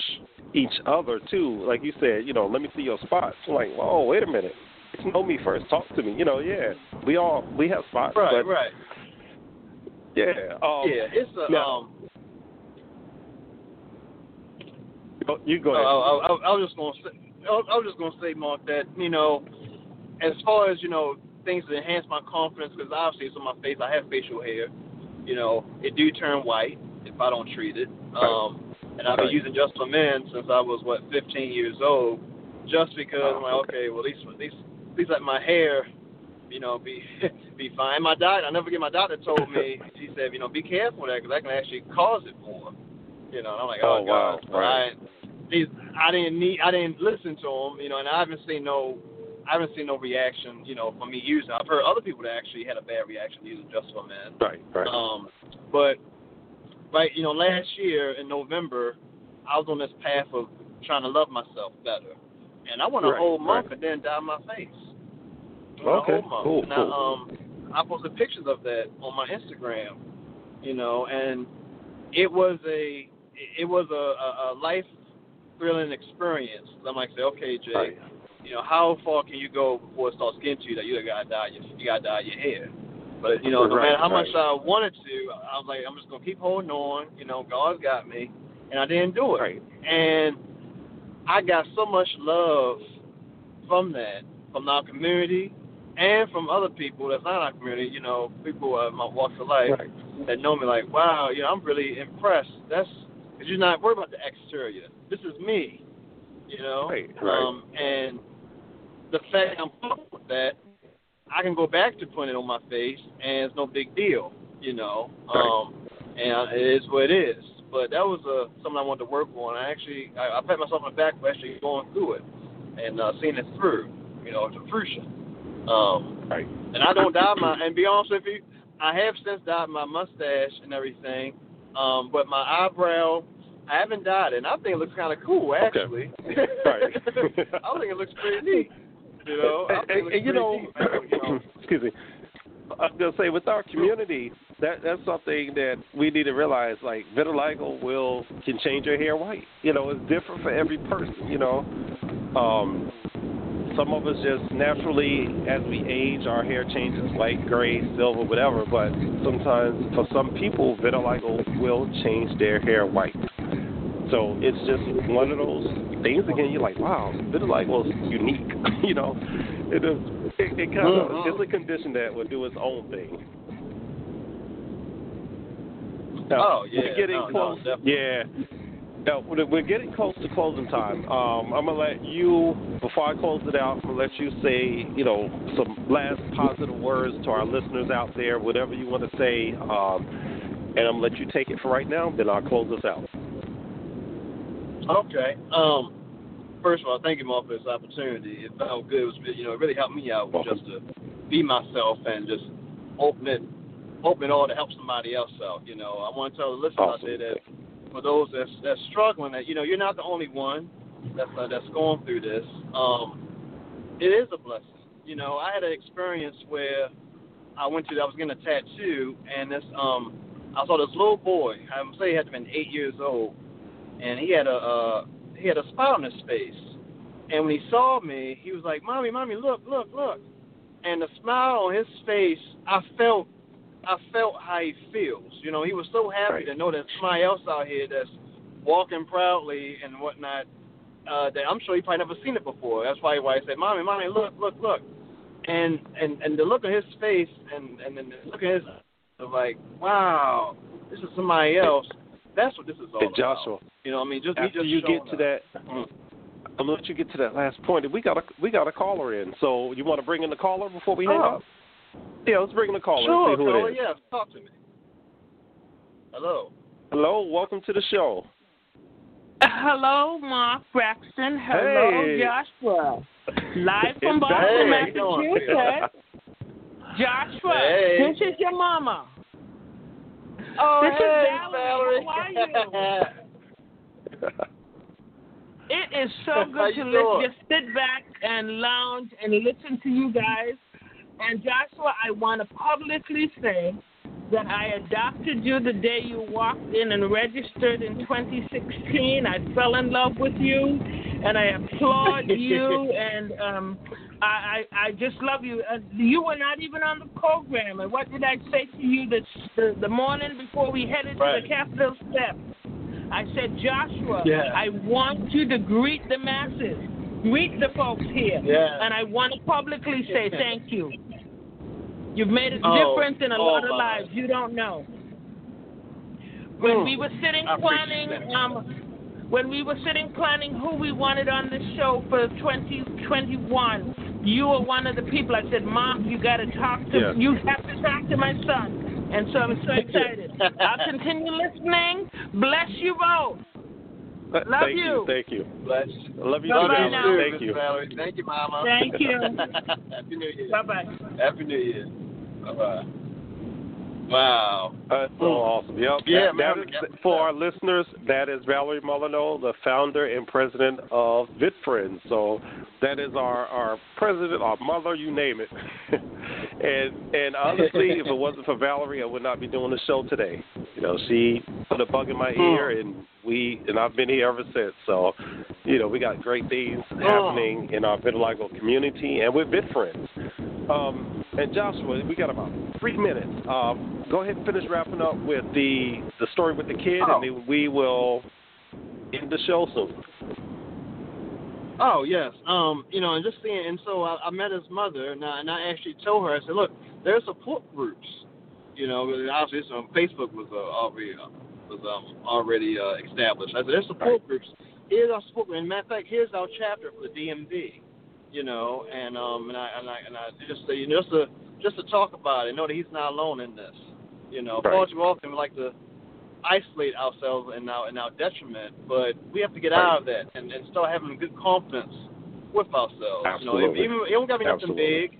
each other too. Like you said, you know, let me see your spots. Like, oh, wait a minute. Know me first. Talk to me. You know, yeah. We all we have spots, Right, but right. yeah. Um, yeah, it's a now- um. go- You go I, ahead. I, I, I was just gonna say, I was just gonna say, Mark, that you know, as far as you know, things to enhance my confidence, because obviously it's on my face. I have facial hair. You know, it do turn white if I don't treat it. Um, and I've been using Just for Men since I was what 15 years old, just because I'm like, Oh, okay, well at least at least at least let my hair, you know, be be fine. My doctor, I never forget my doctor told me, he said, you know, be careful with that because that can actually cause it more. You know, and I'm like, oh, Oh, wow. God, Right. I, these, I didn't need, I didn't listen to him, you know, and I haven't seen no, I haven't seen no reaction, you know, from me using. it. I've heard other people that actually had a bad reaction using Just for Men. right, right. Um, but right, you know, last year in November, I was on this path of trying to love myself better, and I went a Right, whole month right. and then dyed my face. Okay, a whole month. cool, and cool. I, um, I posted pictures of that on my Instagram, you know, and it was a it was a, a, a life thrilling experience. I'm like, say, okay, Jay, right. You know, how far can you go before it starts getting to you that you gotta dye your you gotta dye your hair? But you know, no Right, matter how much. I wanted to, I was like, I'm just gonna keep holding on. You know, God's got me, and I didn't do it. Right. And I got so much love from that, from our community, and from other people that's not our community. You know, people uh, my walks of life Right. that know me. Like, wow, you know, I'm really impressed. That's because you're not worried about the exterior. This is me. You know. Right, right. Um, and the fact I'm with that, I can go back to putting it on my face, and it's no big deal. You know. Right. Um, and it is what it is. But that was uh, something I wanted to work on. I actually, I, I pat myself on the back for actually going through it and uh, seeing it through. You know, to fruition. Um, Right. and I don't dye my. And be honest with you, I have since dyed my mustache and everything. Um, but my eyebrow, I haven't dyed it. And I think it looks kind of cool, Okay. actually. Right. I think it looks pretty neat. You know, and, and, looks and you pretty know, neat, man, you know. excuse me. I'm gonna say with our community, that that's something that we need to realize. Like vitiligo will can change your hair white. You know, it's different for every person. You know, um, some of us just naturally, as we age, our hair changes white, gray, silver, whatever. But sometimes, for some people, vitiligo will change their hair white. So it's just one of those things. Again, you're like, wow, vitiligo is like, well, it's unique. you know, it is. It, it kind of Mhm. it's a condition that will do its own thing. Now, Oh, yeah. we're getting No, no, close. definitely. yeah. Now, we're we're getting close to closing time. Um, I'm gonna let you, before I close it out, I'm gonna let you say, you know, some last positive words to our listeners out there, whatever you want to say, um, and I'm gonna let you take it for right now. Then I'll close this out. Okay. Um, first of all, thank you, Mark, for this opportunity. It felt good. It was, you know, it really helped me out Welcome. just to be myself and just open it, open it all to help somebody else out. You know, I want to tell the listeners out Awesome. there that for those that's that's struggling, that you know, you're not the only one that's uh, that's going through this. Um, it is a blessing. You know, I had an experience where I went to, I was getting a tattoo, and this um, I saw this little boy. I'm say he had to been eight years old, and he had a uh, he had a spot on his face. And when he saw me, he was like, "Mommy, mommy, look, look, look!" And the smile on his face, I felt, I felt how he feels. You know, he was so happy Right. to know that somebody else out here that's walking proudly and whatnot. Uh, that I'm sure he probably never seen it before. That's why why he said, "Mommy, mommy, look, look, look." And and and the look on his face and and then the look in his like, wow, this is somebody else. That's what this is all And Joshua, about. You know, what I mean, just me after just you get to up. that, Mm. I'm gonna let you get to that last point. We got a we got a caller in. So you want to bring in the caller before we hang Oh. up? Yeah, let's bring in the caller Sure, and see who caller, it is. yeah, talk to me. Hello. Hello, welcome to the show. Hello, Mark Braxton. Hello, Hey. Joshua. Live from Boston, Hey, how you doing? Massachusetts. Joshua, Hey. this is your mama. Oh, This is hey, Valerie. Valerie. How are It is so good to doing? listen, just sit back and lounge and listen to you guys And Joshua, I want to publicly say that I adopted you the day you walked in and registered in 2016. I fell in love with you, and I applaud you, and um, I, I I just love you. Uh, you were not even on the program, and what did I say to you the the, the morning before we headed Right. to the Capitol steps? I said, Joshua, Yeah. I want you to greet the masses, greet the folks here, Yeah. and I want to publicly say thank you. You've made a Oh, difference in a oh, lot of my. lives. You don't know. When Mm. we were sitting planning, um, when we were sitting planning who we wanted on the show for 2021, you were one of the people. I said, Mom, you got to talk to, Yeah. you have to talk to my son. And so I'm so excited. I'll continue listening. Bless you both. Uh, love thank you. Thank you. Bless. I love you Bye too, now. Thank you. Valerie. Thank you, Mama. Thank you. Happy New Year. Bye bye. Happy New Year. Bye bye. Wow. That's so awesome. Yep. Yeah, that, man. that is, for our listeners, that is Valerie Molyneux, the founder and president of VitFriends. So that is our, our president, our mother, you name it. and and honestly, if it wasn't for Valerie, I would not be doing the show today. You know, she put a bug in my ear, and we and I've been here ever since. So, you know, we got great things happening in our vitiligo community and with VitFriends. Um, and Joshua, we got about three minutes. Um, go ahead and finish wrapping up with the the story with the kid, Oh. and then we will end the show soon. Oh yes, um, you know, and just seeing, and so I, I met his mother, and I, and I actually told her, I said, look, there's support groups, you know, obviously um, Facebook was uh, already uh, was um, already uh, established. I said, there's support groups. Here's our support group. And matter of fact, here's our chapter for the DMV, you know, and um, and I and I and I just say, you know, just to just to talk about it, know that he's not alone in this, you know. Right. Far too often we like to isolate ourselves in our in our detriment, but we have to get out of that and, and start having good confidence with ourselves. Absolutely. You know, even it don't got to be nothing Absolutely. big,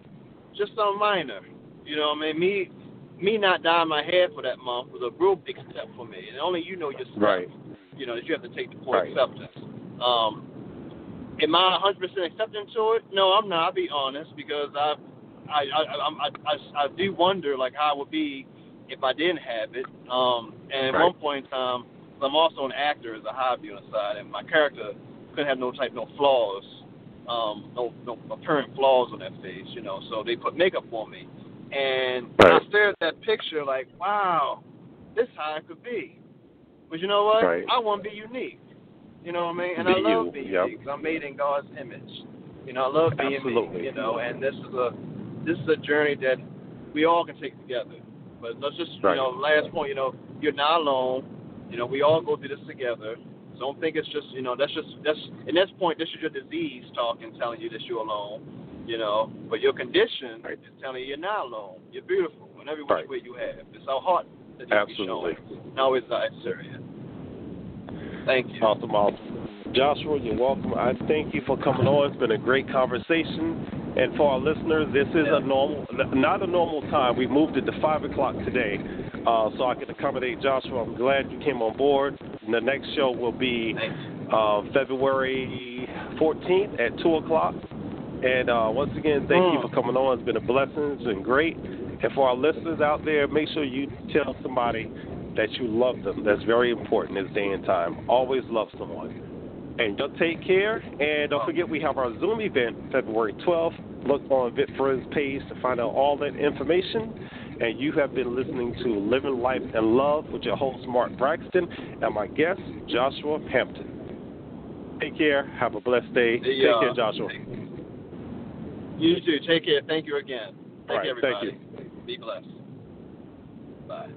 just something minor. You know, what I mean, me me not dyeing my hair for that month was a real big step for me, and only you know yourself. Right. You know that you have to take the full Right. acceptance. Um, am I 100% accepting to it? No, I'm not. I'll be honest because I I I I, I, do wonder like how it would be if I didn't have it. Um, and at one point in time, I'm also an actor as a hobby on the side, and my character couldn't have no type, no flaws, um, no no apparent flaws on that face, you know. So they put makeup on me, and. I stared at that picture like, wow, this how it could be. But you know what? I want to be unique. You know what I mean? And Be I love you, being yep. unique. 'cause I'm made in God's image. You know, I love being Absolutely. me. You know, and this is a this is a journey that we all can take together. But let's just Right. you know, last point. You know, you're not alone. You know, we all go through this together. So don't think it's just you know that's just that's in this point this is your disease talking, telling you that you're alone. You know, but your condition Right. is telling you you're not alone. You're beautiful in every which Right. way you have. It's our heart that needs to be Absolutely. shown. Now it's our exterior. Thank you. Awesome, awesome. Joshua, you're welcome. I thank you for coming on. It's been a great conversation. And for our listeners, this is a normal, not a normal time. We moved it to five o'clock today, uh, so I can accommodate Joshua. I'm glad you came on board. And the next show will be uh, February 14th at two o'clock. And uh, once again, thank you Mm. for coming on. It's been a blessing. It's been great. And for our listeners out there, make sure you tell somebody that you love them. That's very important this day and time. Always love someone. And don't take care. And don't forget, we have our Zoom event February 12th. Look on VitFriends page to find out all that information. And you have been listening to Living Life and Love with your host, Mark Braxton, and my guest, Joshua Hampton. Take care. Have a blessed day. The, Take uh, care, Joshua. You too. Take care. Thank you again. Thank All you, right, thank everybody. Be blessed. Bye.